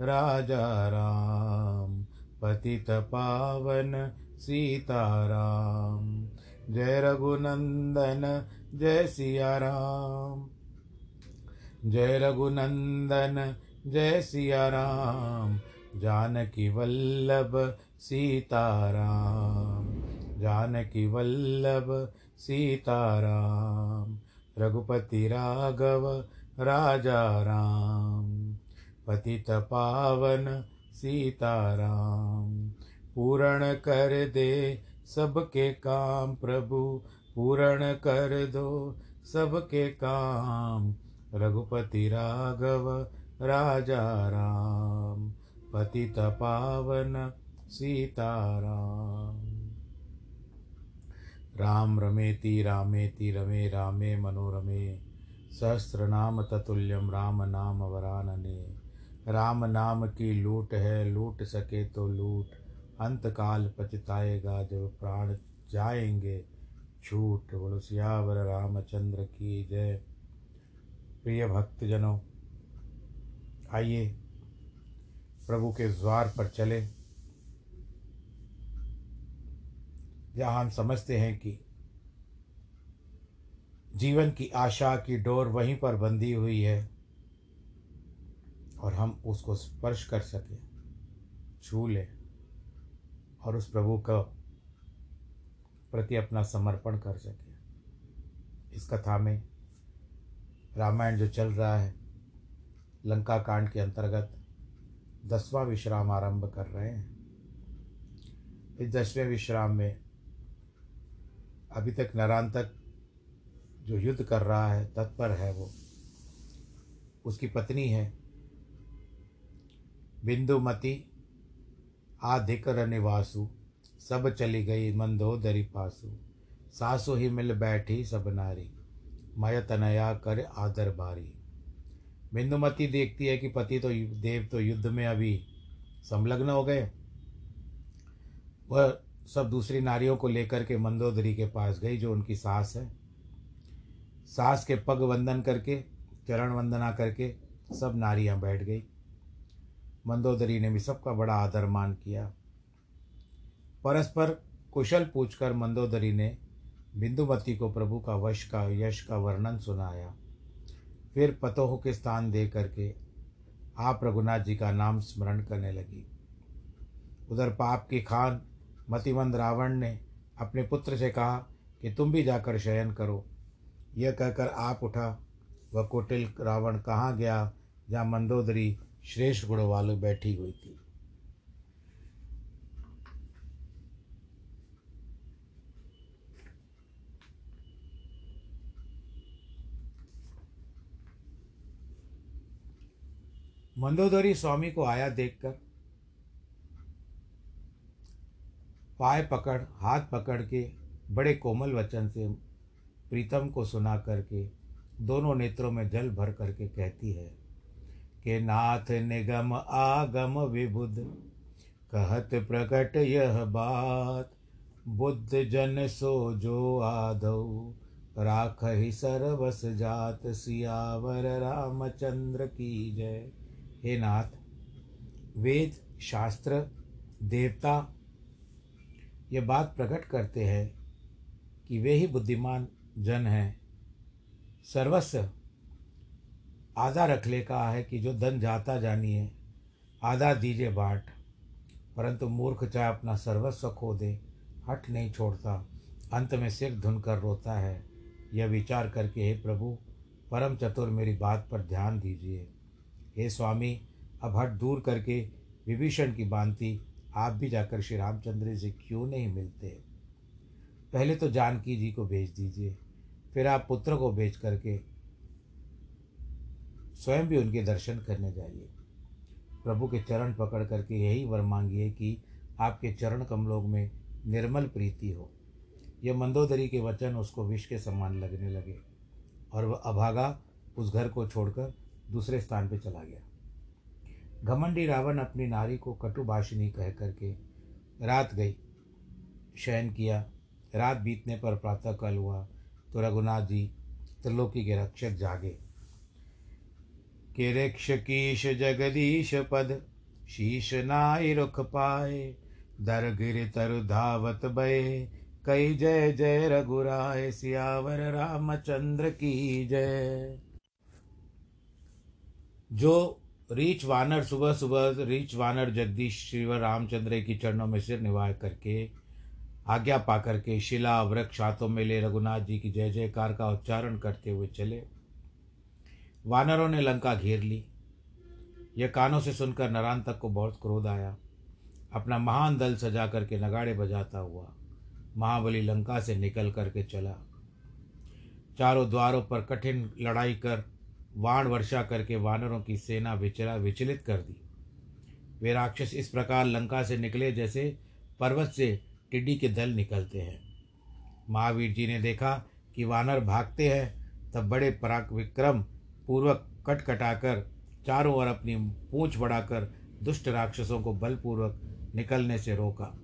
राजा राम, पतित पावन सीताराम। जय रघुनंदन, जय सिया राम जय रघुनंदन, जय सिया राम जानकी वल्लभ, सीताराम। जानकी वल्लभ, सीताराम। रघुपति राघव, राजा राम। पतित पावन सीताराम। पूर्ण कर दे सबके काम प्रभु, पूर्ण कर दो सबके काम। रघुपति राघव, राजा राम। पतित पावन सीताराम। राम रमेति, रामेति, रमे, रामे, मनोरमे। सहस्रनाम ततुल्यम राम नाम वरानने। राम नाम की लूट है, लूट सके तो लूट। अंत काल पछताएगा, जब प्राण जाएँगे, छूट। बोलो सियावर रामचंद्र की जय। प्रिय भक्तजनों, आइए प्रभु के द्वार पर चले। जहाँ हम समझते हैं कि जीवन की आशा की डोर वहीं पर बंधी हुई है। और हम उसको स्पर्श कर सकें, छू लें और उस प्रभु का प्रति अपना समर्पण कर सकें। इस कथा में रामायण जो चल रहा है, लंका कांड के अंतर्गत दसवां विश्राम आरंभ कर रहे हैं। इस दसवें विश्राम में अभी तक नरांतक जो युद्ध कर रहा है, तत्पर है वो, उसकी पत्नी है बिंदुमती, आधिकर निवासु, सब चली गई मंदोदरी पासु। सासु ही मिल बैठी सब नारी, मय तनया कर आदर बारी। बिंदुमती देखती है कि पति तो देव तो युद्ध में अभी संलग्न हो गए। वह सब दूसरी नारियों को लेकर के मंदोदरी के पास गई जो उनकी सास है। सास के पग वंदन करके, चरण वंदना करके सब नारियाँ बैठ गई। मंदोदरी ने भी सबका बड़ा आदर मान किया। परस्पर कुशल पूछकर मंदोदरी ने बिंदुमती को प्रभु का वश का, यश का वर्णन सुनाया। फिर पतोह के स्थान दे करके आप रघुनाथ जी का नाम स्मरण करने लगी। उधर पाप की खान मतिमंद रावण ने अपने पुत्र से कहा कि तुम भी जाकर शयन करो। यह कहकर आप उठा। वह कुटिल रावण कहाँ गया? जहाँ मंदोदरी श्रेष्ठ गुण वाले बैठी हुई थी। मंदोदरी स्वामी को आया देखकर, पाय पकड़, हाथ पकड़ के बड़े कोमल वचन से प्रीतम को सुना करके दोनों नेत्रों में जल भर करके कहती है कि नाथ निगम आगम विबुध। कहत प्रकट यह बात, बुद्ध जन सो जो आधो। राख ही सरवस जात सियावर रामचंद्र की जय। हे नाथ, वेद, शास्त्र, देवता, ये बात प्रकट करते हैं कि वे ही बुद्धिमान जन हैं। सर्वस्व आधा रख ले कहा है कि जो धन जाता जानिए आधा दीजिए बाट। परंतु मूर्ख चाहे अपना सर्वस्व खो दे, हट नहीं छोड़ता। अंत में सिर धुन कर रोता है। यह विचार करके, हे प्रभु, परम चतुर मेरी बात पर ध्यान दीजिए। हे स्वामी, अब हट दूर करके विभीषण की बांति, आप भी जाकर श्री रामचंद्र से क्यों नहीं मिलते? पहले तो जानकी जी को भेज दीजिए, फिर आप पुत्र को भेज करके स्वयं भी उनके दर्शन करने जाइए। प्रभु के चरण पकड़ करके यही वर मांगिए कि आपके चरण कमलों में निर्मल प्रीति हो। यह मंदोदरी के वचन उसको विष के समान लगने लगे और वह अभागा उस घर को छोड़कर दूसरे स्थान पर चला गया। घमंडी रावण अपनी नारी को कटुभाषिनी कह करके रात गई, शयन किया। रात बीतने पर प्रातःकाल हुआ तो रघुनाथ जी त्रिलोकी के रक्षक जागे। के रक्ष कीश जगदीश पद, शीश नाई रुख पाए दर गिर तरु धावत बये कई जय जय रघुराय, सियावर रामचंद्र की जय। जो रीच वानर सुबह सुबह, रीच वानर जगदीश श्री रामचंद्र की चरणों में सिर निवाय करके, आज्ञा पा करके शिला वृक्ष हाथों में ले रघुनाथ जी की जय जयकार का उच्चारण करते हुए चले। वानरों ने लंका घेर ली। यह कानों से सुनकर नरान तक को बहुत क्रोध आया। अपना महान दल सजा करके नगाड़े बजाता हुआ महाबली लंका से निकल करके चला। चारों द्वारों पर कठिन लड़ाई कर वाण वर्षा करके वानरों की सेना विचरा विचलित कर दी। वे राक्षस इस प्रकार लंका से निकले जैसे पर्वत से टिड्डी के दल निकलते हैं। महावीर जी ने देखा कि वानर भागते हैं, तब बड़े पराक विक्रम पूर्वक कट कटाकर चारों ओर अपनी पूंछ बढ़ाकर दुष्ट राक्षसों को बलपूर्वक निकलने से रोका।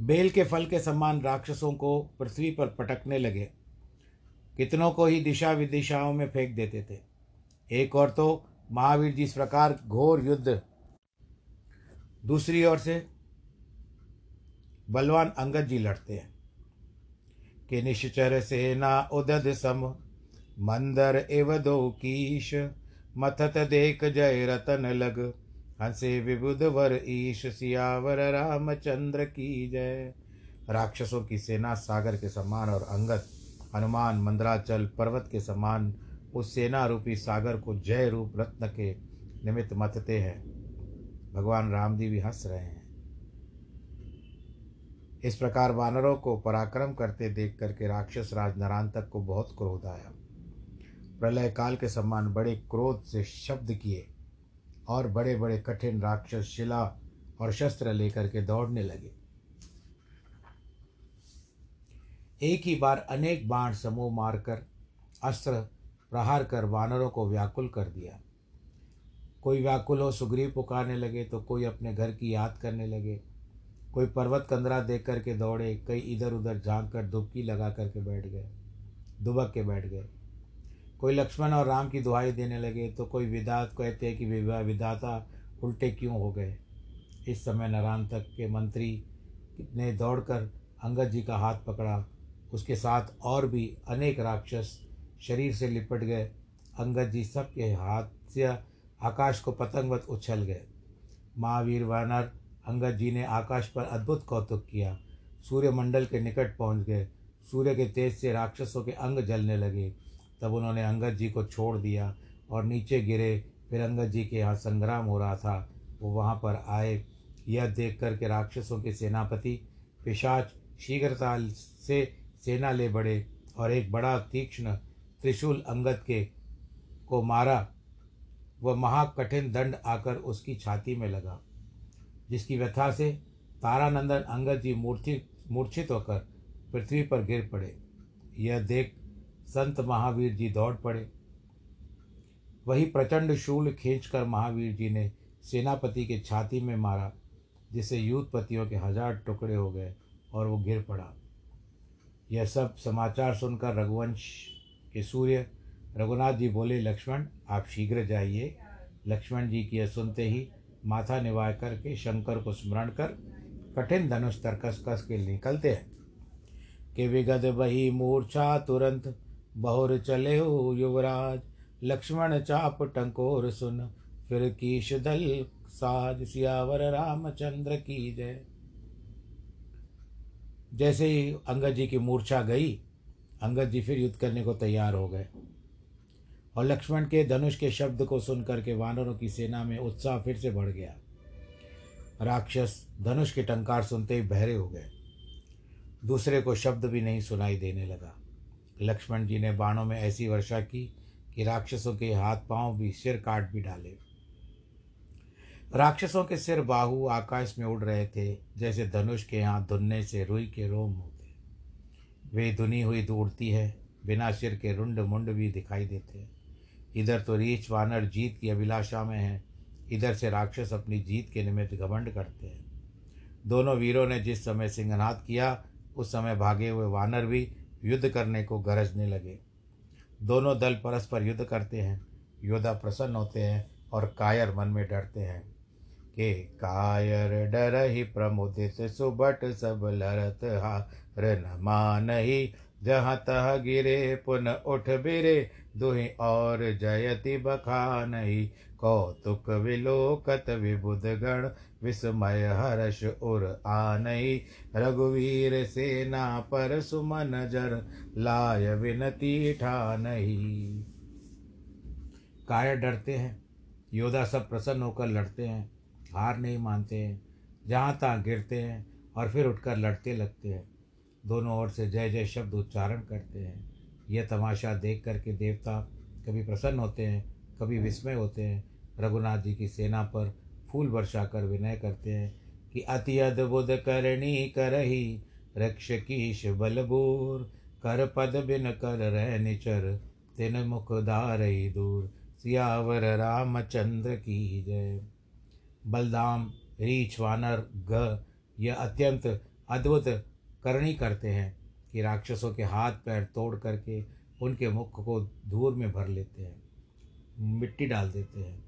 बेल के फल के समान राक्षसों को पृथ्वी पर पटकने लगे। कितनों को ही दिशा विदिशाओं में फेंक देते थे। एक और तो महावीर जी इस प्रकार घोर युद्ध। दूसरी ओर से बलवान अंगद जी लड़ते हैं। कि निश्चर सेना उदद सम मंदर एव दो कीश, मथत देख जय रतन लग। हंसे विबुध वर ईश, सियावर रामचंद्र की जय। राक्षसों की सेना सागर के समान और अंगत हनुमान मंदराचल पर्वत के समान, उस सेना रूपी सागर को जय रूप रत्न के निमित्त मतते हैं। भगवान राम जी भी हंस रहे हैं। इस प्रकार वानरों को पराक्रम करते देख करके राक्षस राज नरान तक को बहुत क्रोध आया। प्रलय काल के समान बड़े क्रोध से शब्द किए और बड़े बड़े कठिन राक्षस शिला और शस्त्र लेकर के दौड़ने लगे। एक ही बार अनेक बाण समूह मारकर, अस्त्र प्रहार कर वानरों को व्याकुल कर दिया। कोई व्याकुल हो सुग्रीव पुकारने लगे तो कोई अपने घर की याद करने लगे। कोई पर्वत कंदरा देख करके दौड़े, कई इधर उधर झाँक कर दुबकी लगा करके बैठ गए, दुबक के बैठ गए। कोई लक्ष्मण और राम की दुहाई देने लगे तो कोई विदात कहते हैं कि विदाता उल्टे क्यों हो गए? इस समय नारायण तक के मंत्री ने दौड़कर अंगद जी का हाथ पकड़ा। उसके साथ और भी अनेक राक्षस शरीर से लिपट गए। अंगद जी सबके हाथ से आकाश को पतंगवत उछल गए। महावीर वानर अंगद जी ने आकाश पर अद्भुत कौतुक किया। सूर्यमंडल के निकट पहुँच गए। सूर्य के तेज से राक्षसों के अंग जलने लगे। तब उन्होंने अंगद जी को छोड़ दिया और नीचे गिरे। फिर अंगद जी के यहाँ संग्राम हो रहा था। वो वहाँ पर आए। यह देख कर के राक्षसों के सेनापति पिशाच शीघ्रता से सेना ले बढ़े और एक बड़ा तीक्ष्ण त्रिशूल अंगद के को मारा। वह महाकठिन दंड आकर उसकी छाती में लगा, जिसकी व्यथा से तारानंदन अंगद जी मूर्ति मूर्छित होकर पृथ्वी पर गिर पड़े। यह देख संत महावीर जी दौड़ पड़े। वही प्रचंड शूल खींचकर महावीर जी ने सेनापति के छाती में मारा, जिससे युद्धपतियों के हज़ार टुकड़े हो गए और वो गिर पड़ा। यह सब समाचार सुनकर रघुवंश के सूर्य, रघुनाथ जी बोले, लक्ष्मण, आप शीघ्र जाइए। लक्ष्मण जी की यह सुनते ही माथा निवाय करके शंकर को स्मरण कर कठिन धनुष तरकस कस के निकलते हैं। कि विगत वही मूर्छा तुरंत बहुर चले हो युवराज, लक्ष्मण चाप टंकोर सुन, फिर कीश दल साज, सियावर रामचंद्र की जय। जैसे ही अंगद जी की मूर्छा गई, अंगद जी फिर युद्ध करने को तैयार हो गए। और लक्ष्मण के धनुष के शब्द को सुनकर के वानरों की सेना में उत्साह फिर से बढ़ गया। राक्षस धनुष के टंकार सुनते ही बहरे हो गए। दूसरे को शब्द भी नहीं सुनाई देने लगा। लक्ष्मण जी ने बाणों में ऐसी वर्षा की कि राक्षसों के हाथ पाँव भी सिर काट भी डाले। राक्षसों के सिर बाहु आकाश में उड़ रहे थे, जैसे धनुष के हाथ धुनने से रुई के रोम होते। वे धुनी हुई उड़ती है, बिना सिर के रुंड मुंड भी दिखाई देते हैं। इधर तो रीछ वानर जीत की अभिलाषा में है, इधर से राक्षस अपनी जीत के निमित्त घमंड करते हैं। दोनों वीरों ने जिस समय सिंहनाद किया, उस समय भागे हुए वानर भी युद्ध करने को गरजने लगे। दोनों दल परस्पर युद्ध करते हैं। योद्धा प्रसन्न होते हैं और कायर मन में डरते हैं के कायर डर ही प्रमुदित सुबट सब लरत हार न मान ही जहाँ तह गिरे पुन उठ बिरे, दुहि और जयति बखान ही कौतुक विलोकत विबुध गण विस्मय हर्ष उर आनई रघुवीर सेना पर सुमन जर लाय विनती ठानही काय डरते हैं? योद्धा सब प्रसन्न होकर लड़ते हैं, हार नहीं मानते हैं, जहाँ तहाँ गिरते हैं और फिर उठकर लड़ते लगते हैं। दोनों ओर से जय जय शब्द उच्चारण करते हैं। यह तमाशा देख करके देवता कभी प्रसन्न होते हैं, कभी विस्मय होते हैं। रघुनाथ जी की सेना पर फूल वर्षा कर विनय करते हैं कि अति अद्भुत करणी करही, रक्ष कीश बलबूर, कर पद बिन कर रह निचर, तिन मुख धारई दूर, सियावर रामचंद्र की जय। बलदाम, रीछ, वानर, ग यह अत्यंत अद्भुत करणी करते हैं कि राक्षसों के हाथ पैर तोड़ करके उनके मुख को धूर में भर लेते हैं, मिट्टी डाल देते हैं।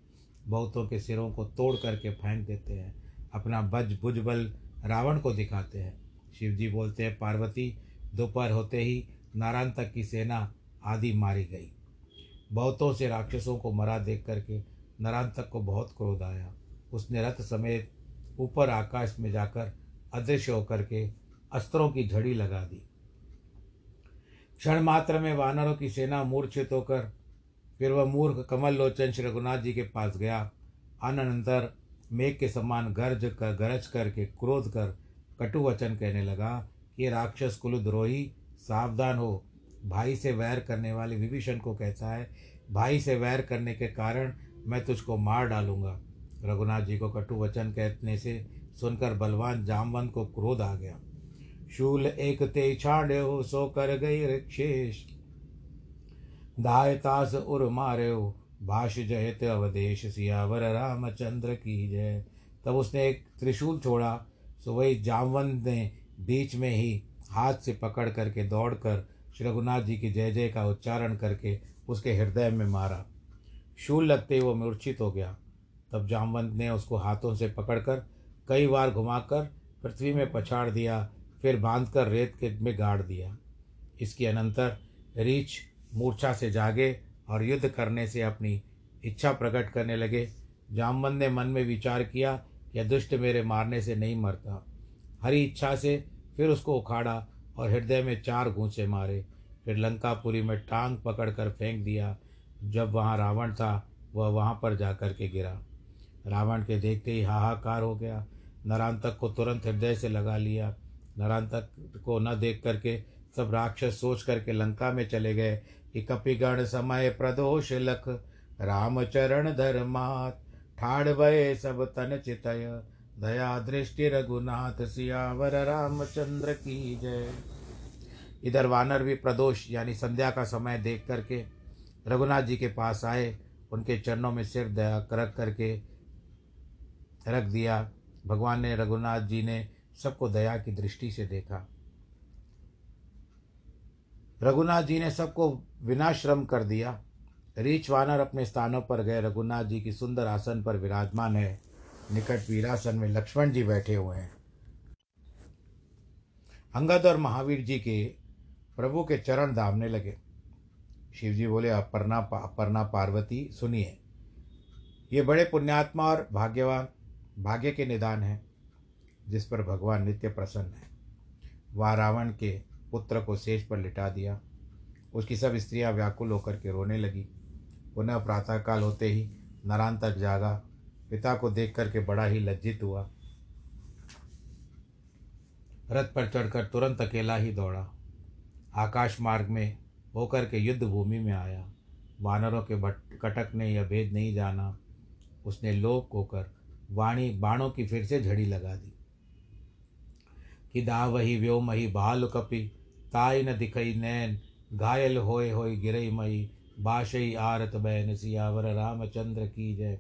बहुतों के सिरों को तोड़ करके फेंक देते हैं, अपना बज भुजबल रावण को दिखाते हैं। शिव जी बोलते हैं, पार्वती, दोपहर होते ही नारायण तक की सेना आदि मारी गई। बहुतों से राक्षसों को मरा देख करके नारायण तक को बहुत क्रोध आया। उसने रथ समेत ऊपर आकाश में जाकर अदृश्य होकर के अस्त्रों की झड़ी लगा दी। क्षण मात्र में वानरों की सेना मूर्छित होकर फिर वह मूर्ख कमल लोचन श्री रघुनाथ जी के पास गया। अनंतर मेघ के समान गर्ज कर, गरज करके, क्रोध कर कटु वचन कहने लगा कि राक्षस कुलद्रोही सावधान हो। भाई से वैर करने वाले विभीषण को कहता है, भाई से वैर करने के कारण मैं तुझको मार डालूँगा। रघुनाथ जी को कटु वचन कहने से सुनकर बलवान जामवंत को क्रोध आ गया। शूल एक ते छाड्यो सो कर गई ऋक्षेश। दाय तास उर मार्यो भाष जयत अवदेश सियावर, रामचंद्र की जय। तब उसने एक त्रिशूल छोड़ा। सो वही जामवंत ने बीच में ही हाथ से पकड़ करके दौड़ कर श्री रघुनाथ जी की जय जय का उच्चारण करके उसके हृदय में मारा। शूल लगते वो मूर्छित हो गया। तब जामवंत ने उसको हाथों से पकड़कर कई बार घुमाकर पृथ्वी में पछाड़ दिया, फिर बांधकर रेत के में गाड़ दिया। इसके अनंतर रीछ मूर्छा से जागे और युद्ध करने से अपनी इच्छा प्रकट करने लगे। जामवंत ने मन में विचार किया यह दुष्ट मेरे मारने से नहीं मरता। हरी इच्छा से फिर उसको उखाड़ा और हृदय में चार घूंसे मारे। फिर लंकापुरी में टांग पकड़ कर फेंक दिया। जब वहाँ रावण था, वह वहाँ पर जा कर के गिरा। रावण के देखते ही हाहाकार हो गया। नरांतक को तुरंत हृदय से लगा लिया। नरांतक को न देख करके सब राक्षस सोच करके लंका में चले गए। कि कपिगण समय प्रदोष लख, रामचरण धर्मात ठाड़ भय सब तन चितय। दया दृष्टि रघुनाथ सियावर रामचंद्र की जय। इधर वानर भी प्रदोष, यानी संध्या का समय देख करके रघुनाथ जी के पास आए। उनके चरणों में सिर दया रख करके रख दिया। भगवान ने रघुनाथ जी ने सबको दया की दृष्टि से देखा। रघुनाथ जी ने सबको विनाश्रम कर दिया। रीछ वानर अपने स्थानों पर गए। रघुनाथ जी की सुंदर आसन पर विराजमान है। निकट वीरासन में लक्ष्मण जी बैठे हुए हैं। अंगद और महावीर जी के प्रभु के चरण दामने लगे। शिव जी बोले अपर्णा अपर्णा पार्वती, सुनिए। ये बड़े पुण्यात्मा और भाग्यवान, भाग्य के निदान हैं, जिस पर भगवान नित्य प्रसन्न है। वह रावण के पुत्र को शेष पर लिटा दिया। उसकी सब स्त्रियाँ व्याकुल होकर के रोने लगी। पुनः प्रातःकाल होते ही नरान तक जागा। पिता को देख करके बड़ा ही लज्जित हुआ। रथ पर चढ़कर तुरंत अकेला ही दौड़ा। आकाश मार्ग में होकर के युद्ध भूमि में आया। वानरों के भट कटक ने यह भेद नहीं जाना। उसने लोक होकर वाणी, बाणों की फिर से झड़ी लगा दी। कि दावही व्योमही भाल कपि ताई न दिखई नैन घायल होए होए गिरई मई बाशई आरत बैन सियावर रामचंद्र की जय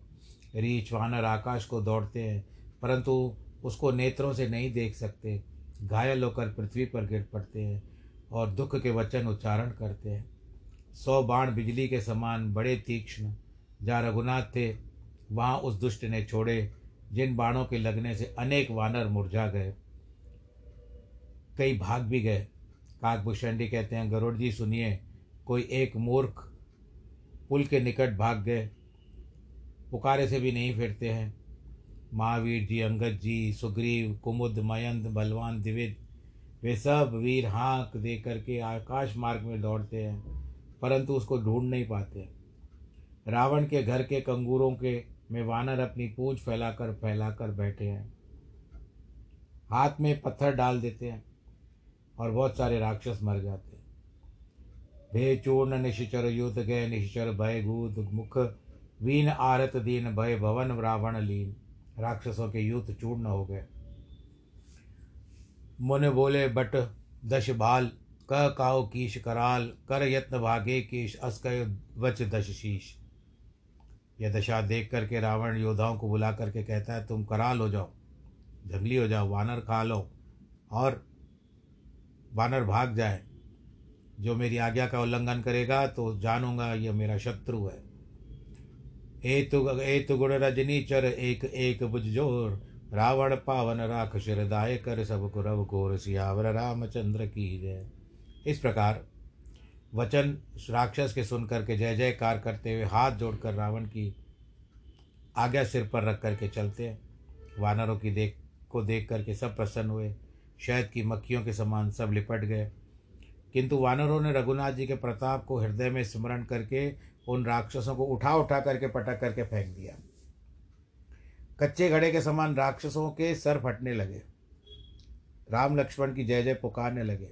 रीछ वानर आकाश को दौड़ते हैं परंतु उसको नेत्रों से नहीं देख सकते घायल होकर पृथ्वी पर गिर पड़ते हैं और दुख के वचन उच्चारण करते हैं सौ बाण बिजली के समान बड़े तीक्ष्ण जहाँ रघुनाथ थे वहाँ उस दुष्ट ने छोड़े जिन बाणों के लगने से अनेक वानर मुरझा गए कई भाग भी गए काकभूषणी कहते हैं, गरुड़ जी सुनिए, कोई एक मूर्ख पुल के निकट भाग गए। पुकारे से भी नहीं फिरते हैं। महावीर जी, अंगद जी, सुग्रीव, कुमुद मयंत बलवान दिविद वे सब वीर हाँक दे करके आकाश मार्ग में दौड़ते हैं, परंतु उसको ढूंढ नहीं पाते। रावण के घर के कंगूरों के में वानर अपनी पूंछ फैलाकर फैलाकर बैठे हैं। हाथ में पत्थर डाल देते हैं। और बहुत सारे राक्षस मर जाते भे चूर्ण निशिचर युद्ध गय निशिचर भय गूद मुख, वीन, आरत, दीन, भय, भवन रावण लीन। राक्षसों के युद्ध चूर्ण हो गए। मुन बोले, बट, दश बाल क काओ कीश कराल, कर यत्न भागे कीश अस्कय वच दश शीश। यह दशा देख करके रावण योद्धाओं को बुला करके कहता है, तुम कराल हो जाओ, जंगली हो जाओ, वानर खा लो और वानर भाग जाए, जो मेरी आज्ञा का उल्लंघन करेगा तो जानूँगा यह मेरा शत्रु है। एतु एतु गुण रजनी चर, एक एक बुझ ज़ोर, रावण पावन राख शिरदाय कर, सब कुरव घोर सियावर रामचंद्र की जय। इस प्रकार वचन राक्षस के सुन करके जय जयकार करते हुए हाथ जोड़कर रावण की आज्ञा सिर पर रख करके चलते हैं। वानरों की देख, को देख करके सब प्रसन्न हुए। शहद की मक्खियों के समान सब लिपट गए। किंतु वानरों ने रघुनाथ जी के प्रताप को हृदय में स्मरण करके उन राक्षसों को उठा उठा करके पटक करके फेंक दिया। कच्चे घड़े के समान राक्षसों के सर फटने लगे। राम लक्ष्मण की जय जय पुकारने लगे।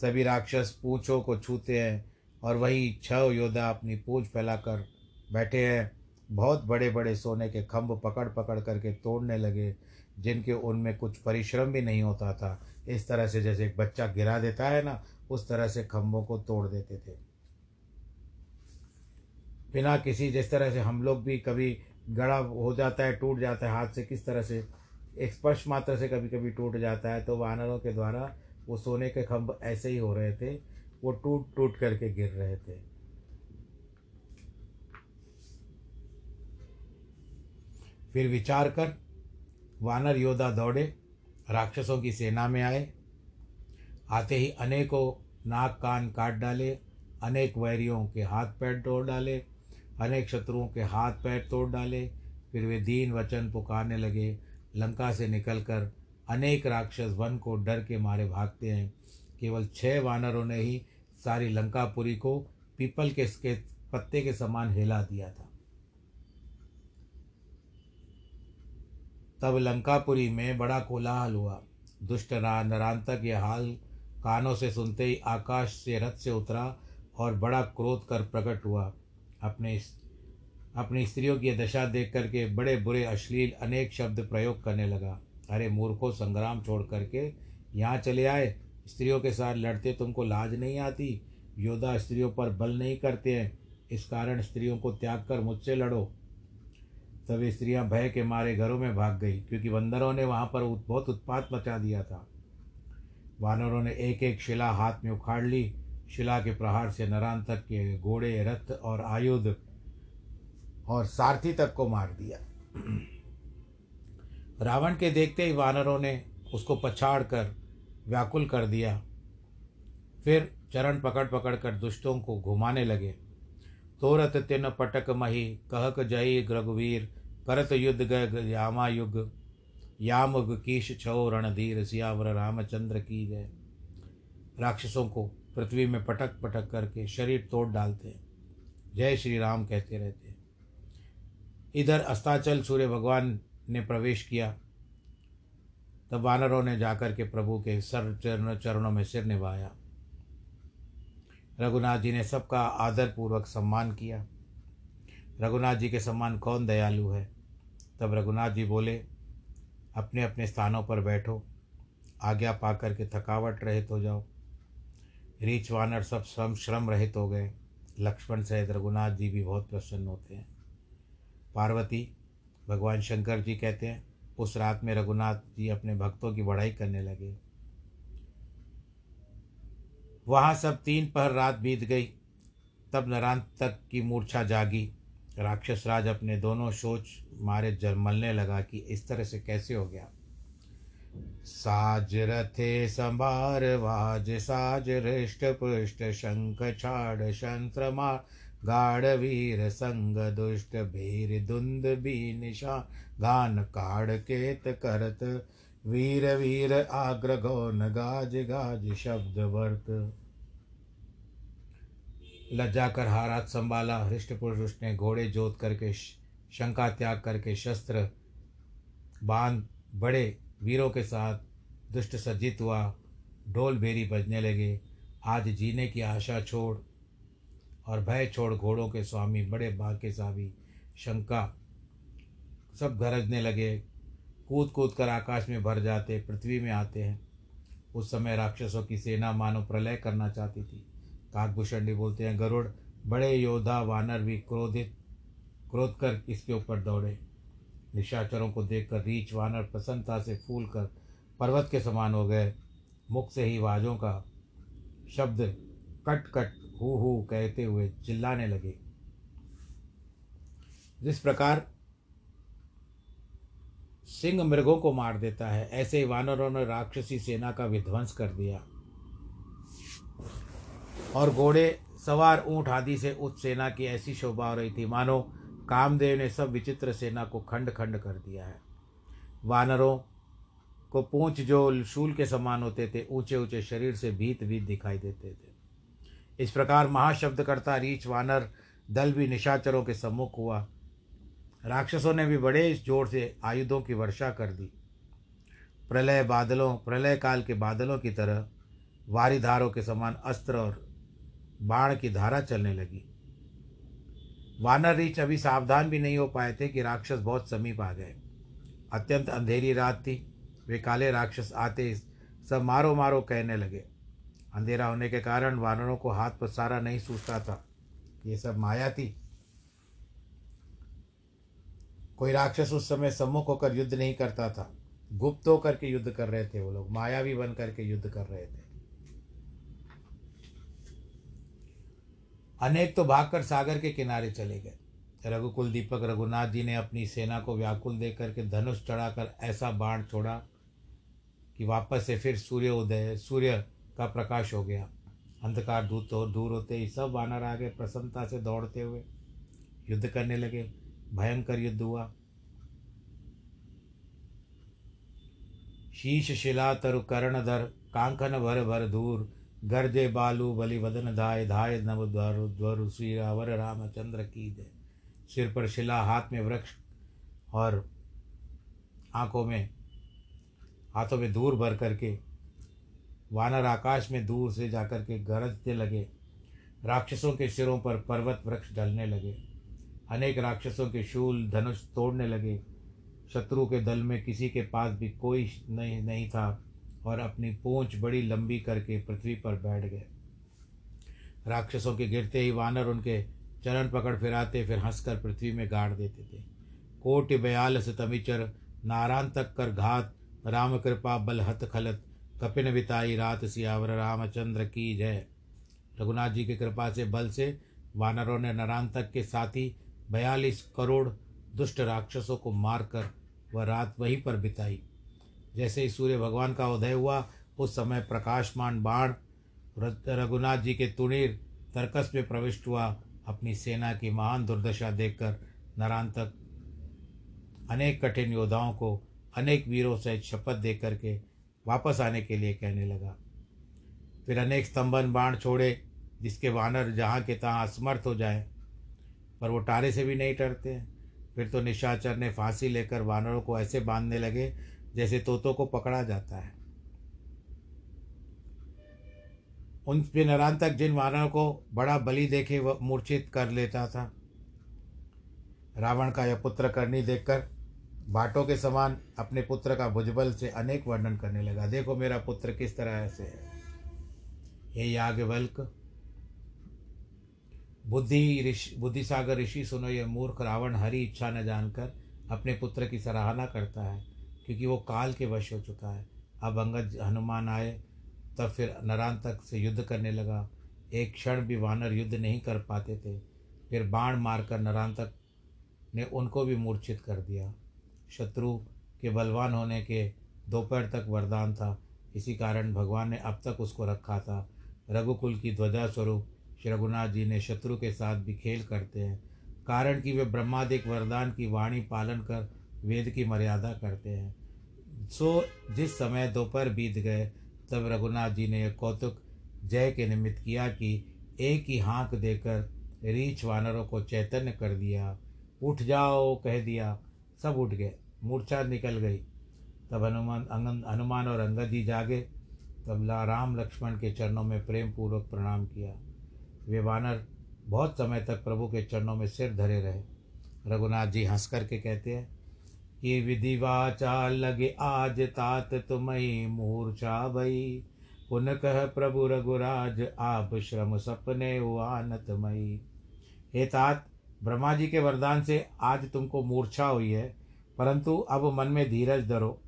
सभी राक्षस पूछों को छूते हैं और वही छह योद्धा अपनी पूछ फैलाकर बैठे हैं। बहुत बड़े बड़े सोने के खम्भ पकड़ पकड़ करके तोड़ने लगे। जिनके उनमें कुछ परिश्रम भी नहीं होता था। इस तरह से जैसे एक बच्चा गिरा देता है ना, उस तरह से खम्भों को तोड़ देते थे। बिना किसी, जिस तरह से हम लोग भी कभी गड़ा हो जाता है, टूट जाता है, हाथ से किस तरह से, एक स्पर्श मात्र से कभी कभी टूट जाता है तो वानरों के द्वारा वो सोने के खम्भ ऐसे ही हो रहे थे, वो टूट टूट करके गिर रहे थे। फिर विचार कर वानर योद्धा दौड़े, राक्षसों की सेना में आए। आते ही अनेकों नाक कान काट डाले, अनेक वैरियों के हाथ पैर तोड़ डाले, अनेक शत्रुओं के हाथ पैर तोड़ डाले। फिर वे दीन वचन पुकारने लगे। लंका से निकलकर अनेक राक्षस वन को डर के मारे भागते हैं। केवल छह वानरों ने ही सारी लंकापुरी को पीपल के पत्ते के समान हिला दिया था। तब लंकापुरी में बड़ा कोलाहल हुआ। दुष्ट नरांतक यह हाल कानों से सुनते ही आकाश से रथ से उतरा और बड़ा क्रोध कर प्रकट हुआ। अपने अपनी स्त्रियों की दशा देख करके बड़े बुरे अश्लील अनेक शब्द प्रयोग करने लगा। अरे मूर्खों, संग्राम छोड़ करके यहाँ चले आए? स्त्रियों के साथ लड़ते तुमको लाज नहीं आती? योद्धा स्त्रियों पर बल नहीं करते हैं। इस कारण स्त्रियों को त्याग कर मुझसे लड़ो। तभी स्त्रियाँ भय के मारे घरों में भाग गई, क्योंकि बंदरों ने वहाँ पर बहुत उत्पात मचा दिया था। वानरों ने एक एक शिला हाथ में उखाड़ ली। शिला के प्रहार से नरान तक के घोड़े, रथ और आयुध और सारथी तक को मार दिया। रावण के देखते ही वानरों ने उसको पछाड़ कर व्याकुल कर दिया। फिर चरण पकड़ पकड़ कर दुष्टों को घुमाने लगे। तोरत तिन पटक मही कहक जय रघुवीर करत युद्ध गय यामा युग यामुग कीश छो रणधीर सियावर रामचंद्र की गए राक्षसों को पृथ्वी में पटक पटक करके शरीर तोड़ डालते हैं जय श्री राम कहते रहते हैं इधर अस्ताचल सूर्य भगवान ने प्रवेश किया तब वानरों ने जाकर के प्रभु के सर चरण चरणों में सिर निभाया रघुनाथ जी ने सबका आदर पूर्वक सम्मान किया। रघुनाथ जी के सम्मान कौन दयालु है? तब रघुनाथ जी बोले अपने अपने स्थानों पर बैठो, आज्ञा पा के थकावट रहित हो जाओ। रीच वानर सब श्रम श्रम रहित हो गए। लक्ष्मण सहित रघुनाथ जी भी बहुत प्रसन्न होते हैं। पार्वती, भगवान शंकर जी कहते हैं, उस रात में रघुनाथ जी अपने भक्तों की बढ़ाई करने लगे। वहाँ सब तीन पहर रात बीत गई। तब नरांत तक की मूर्छा जागी। राक्षस राज अपने दोनों सोच मारे जलमलने लगा कि इस तरह से कैसे हो गया? साज रथे संभार वाज साज, हृष्ट पुष्ट, शंख छाड़, शंत्र मार, गाढ़ वीर संग दुष्ट, भीर धुंद भी निशा गान, काड़, केत करत वीर वीर आग्र गौन गाज गाज शब्द वर्त। लज्जा कर हारात संभाला हृष्ट पुरुष ने घोड़े जोत करके शंका त्याग करके शस्त्र बाँध बड़े वीरों के साथ दुष्ट सज्जित हुआ, ढोल बेरी बजने लगे। आज जीने की आशा छोड़ और भय छोड़ घोड़ों के स्वामी बड़े भाग्य सावी शंका सब गरजने लगे। कूद कूद कर आकाश में भर जाते, पृथ्वी में आते हैं। उस समय राक्षसों की सेना मानो प्रलय करना चाहती थी। काकभूषण जी बोलते हैं, गरुड़, बड़े योद्धा वानर भी क्रोधित, क्रोध कर इसके ऊपर दौड़े। निशाचरों को देखकर रीच वानर प्रसन्नता से फूल कर पर्वत के समान हो गए। मुख से ही वाजों का शब्द कट कट हु हु कहते हुए चिल्लाने लगे। जिस प्रकार सिंह मृगों को मार देता है। ऐसे ही वानरों ने राक्षसी सेना का विध्वंस कर दिया। और घोड़े, सवार, ऊँट आदि से उस सेना की ऐसी शोभा हो रही थी। मानो, कामदेव ने सब विचित्र सेना को खंड खंड कर दिया है। वानरों को पूंछ जो शूल के समान होते थे ऊँचे ऊँचे शरीर से भीत भीत दिखाई देते थे। इस प्रकार महाशब्द करता रीच वानर दल भी निशाचरों के सम्मुख हुआ। राक्षसों ने भी बड़े ज़ोर से आयुधों की वर्षा कर दी। प्रलय बादलों, प्रलय काल के बादलों की तरह वारिधारों के समान अस्त्र और बाण की धारा चलने लगी। वानर रीच अभी सावधान भी नहीं हो पाए थे कि राक्षस बहुत समीप आ गए। अत्यंत अंधेरी रात थी। वे काले राक्षस आते सब मारो मारो कहने लगे। अंधेरा होने के कारण वानरों को हाथ पसारा नहीं सूझता था। ये सब माया थी। कोई राक्षस उस समय सम्मुख होकर युद्ध नहीं करता था। गुप्त होकर के युद्ध कर रहे थे वो लोग, मायावी बन करके युद्ध कर रहे थे। अनेक तो भागकर सागर के किनारे चले गए। रघुकुल दीपक रघुनाथ जी ने अपनी सेना को व्याकुल देख करके धनुष चढ़ाकर ऐसा बाण छोड़ा कि वापस से फिर सूर्य उदय, सूर्य का प्रकाश हो गया। अंधकार दूर तो दूर होते ही सब वानर आगे प्रसन्नता से दौड़ते हुए युद्ध करने लगे। भयंकर युद्ध हुआ। शीश शिला तरु कर्णधर कांकन भर भर धूर, गर्जे बालू बलि वदन धाय धाय नव द्वारु द्वर श्री रावर रामचंद्र की जय। सिर पर शिला, हाथ में वृक्ष और आँखों में, हाथों में दूर भर करके, वानर आकाश में दूर से जाकर के गरजते लगे। राक्षसों के सिरों पर पर्वत वृक्ष ढलने लगे। अनेक राक्षसों के शूल धनुष तोड़ने लगे। शत्रु के दल में किसी के पास भी कोई नहीं नहीं था और अपनी पूंछ बड़ी लंबी करके पृथ्वी पर बैठ गए। राक्षसों के गिरते ही वानर उनके चरण पकड़ फिराते, फिर हंसकर पृथ्वी में गाड़ देते थे। कोटि बयालस तमिचर, नारायण तक कर घात, राम कृपा, बल हत खलत, कपिन बिताई रात सियावर, रामचंद्र की जय। रघुनाथ जी की कृपा से, बल से वानरों ने नरांतक के साथी बयालीस करोड़ दुष्ट राक्षसों को मारकर वह रात वहीं पर बिताई। जैसे ही सूर्य भगवान का उदय हुआ, उस समय प्रकाशमान बाण रघुनाथ जी के तुणीर तर्कस में प्रविष्ट हुआ। अपनी सेना की महान दुर्दशा देखकर नरांतक अनेक कठिन योद्धाओं को, अनेक वीरों से शपथ दे करके वापस आने के लिए कहने लगा। फिर अनेक स्तंभन बाण छोड़े, जिसके वानर जहाँ के तहाँ असमर्थ हो जाए पर वो टारे से भी नहीं डरते फिर तो निशाचर ने फांसी लेकर वानरों को ऐसे बांधने लगे जैसे तोतों को पकड़ा जाता है। उन नरान तक जिन वानरों को बड़ा बलि देखे वह मूर्छित कर लेता था। रावण का यह पुत्र करनी देखकर बाटों के समान अपने पुत्र का भुजबल से अनेक वर्णन करने लगा। देखो मेरा पुत्र किस तरह से है। हे याज्ञवल्क बुद्धि ऋषि, बुद्धिसागर ऋषि सुनो ये मूर्ख रावण हरी इच्छा न जानकर अपने पुत्र की सराहना करता है, क्योंकि वो काल के वश हो चुका है। अब अंगद हनुमान आए, तब फिर नरांतक से युद्ध करने लगा। एक क्षण भी वानर युद्ध नहीं कर पाते थे। फिर बाण मारकर नरांतक ने उनको भी मूर्छित कर दिया। शत्रु के बलवान होने के दोपहर तक वरदान था। इसी कारण भगवान ने अब तक उसको रखा था। रघुकुल की ध्वजा स्वरूप श्री रघुनाथ जी ने शत्रु के साथ भी खेल करते हैं, कारण कि वे ब्रह्मादिक वरदान की वाणी पालन कर वेद की मर्यादा करते हैं। सो, जिस समय दोपहर बीत गए, तब रघुनाथ जी ने कौतुक जय के निमित्त किया कि एक ही हाँक देकर रीछ वानरों को चैतन्य कर दिया। उठ जाओ, कह दिया। सब उठ गए। मूर्छा निकल गई। तब हनुमान, अंगन, हनुमान और अंगद जी जागे। तब राम लक्ष्मण के चरणों में प्रेम पूर्वक प्रणाम किया। वे वानर बहुत समय तक प्रभु के चरणों में सिर धरे रहे। रघुनाथ जी हंस करके कहते हैं कि विधि वाचा लगे आज तात तुम्हें मूर्छा भई। पुन कह प्रभु रघुराज, आप श्रम सपने आनत मई। हे तात, ब्रह्मा जी के वरदान से आज तुमको मूर्छा हुई है, परंतु अब मन में धीरज धरो।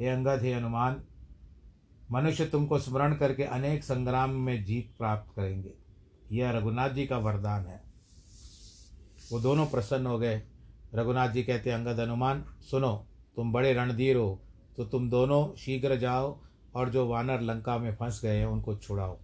हे अंगद, हे हनुमान, मनुष्य तुमको स्मरण करके अनेक संग्राम में जीत प्राप्त करेंगे। यह रघुनाथ जी का वरदान है। वो दोनों प्रसन्न हो गए। रघुनाथ जी कहते, अंगद हनुमान, सुनो, तुम बड़े रणधीर हो तो तुम दोनों शीघ्र जाओ और जो वानर लंका में फंस गए हैं, उनको छुड़ाओ।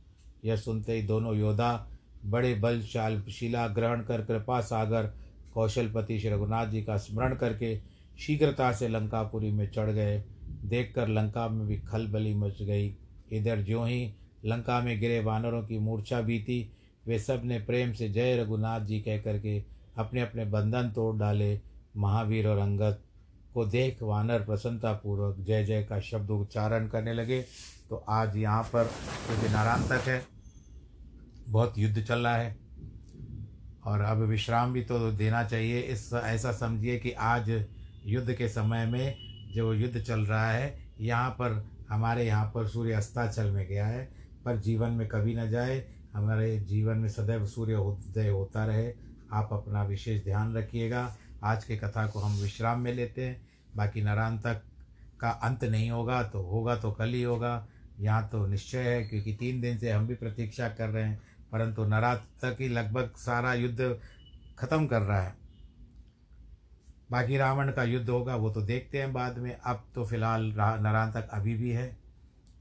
यह सुनते ही दोनों योद्धा बड़े बलशाल, शिला ग्रहण कर कृपा सागर, कौशलपति श्री रघुनाथ जी का स्मरण करके शीघ्रता से लंकापुरी में चढ़ गए। देखकर लंका में भी खलबली मच गई। इधर ज्यों ही लंका में गिरे वानरों की मूर्छा थी वे सबने प्रेम से जय रघुनाथ जी कह करके अपने अपने बंधन तोड़ डाले। महावीर और अंगद को देख वानर प्रसन्नतापूर्वक जय जय का शब्द उच्चारण करने लगे। तो आज यहाँ पर क्योंकि नारायण तक है, बहुत युद्ध चल रहा है और अब विश्राम भी तो देना चाहिए। इस ऐसा समझिए कि आज युद्ध के समय में जो युद्ध चल रहा है, यहाँ पर हमारे यहाँ पर सूर्य अस्ताचल में गया है, पर जीवन में कभी न जाए। हमारे जीवन में सदैव सूर्य उदय होता रहे। आप अपना विशेष ध्यान रखिएगा। आज के कथा को हम विश्राम में लेते हैं। बाकी नरान तक का अंत नहीं होगा तो होगा तो कल ही होगा। यहाँ तो निश्चय है, क्योंकि तीन दिन से हम भी प्रतीक्षा कर रहे हैं, परंतु नरात तक ही लगभग सारा युद्ध खत्म कर रहा है। बाकी रावण का युद्ध होगा, वो तो देखते हैं बाद में। अब तो फ़िलहाल नरान तक अभी भी है,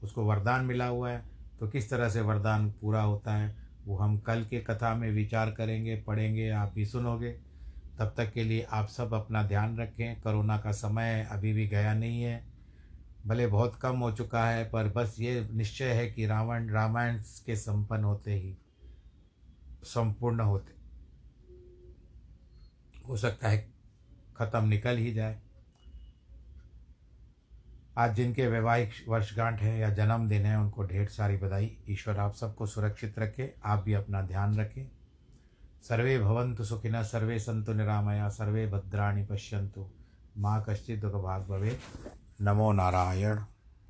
उसको वरदान मिला हुआ है। तो किस तरह से वरदान पूरा होता है, वो हम कल के कथा में विचार करेंगे, पढ़ेंगे, आप भी सुनोगे। तब तक के लिए आप सब अपना ध्यान रखें, कोरोना का समय अभी भी गया नहीं है। भले बहुत कम हो चुका है, पर बस ये निश्चय है कि रावण रामायण के संपन्न होते ही, संपूर्ण होते। हो सकता है ख़त्म निकल ही जाए। आज जिनके वैवाहिक वर्षगांठ है या जन्मदिन है, उनको ढेर सारी बधाई। ईश्वर आप सबको सुरक्षित रखे, आप भी अपना ध्यान रखें। सर्वे भवन्तु सुखिन सर्वे संतु निरामया, सर्वे भद्राणी पश्यंतु माँ कश्चित दुख भाग भवे नमो नारायण।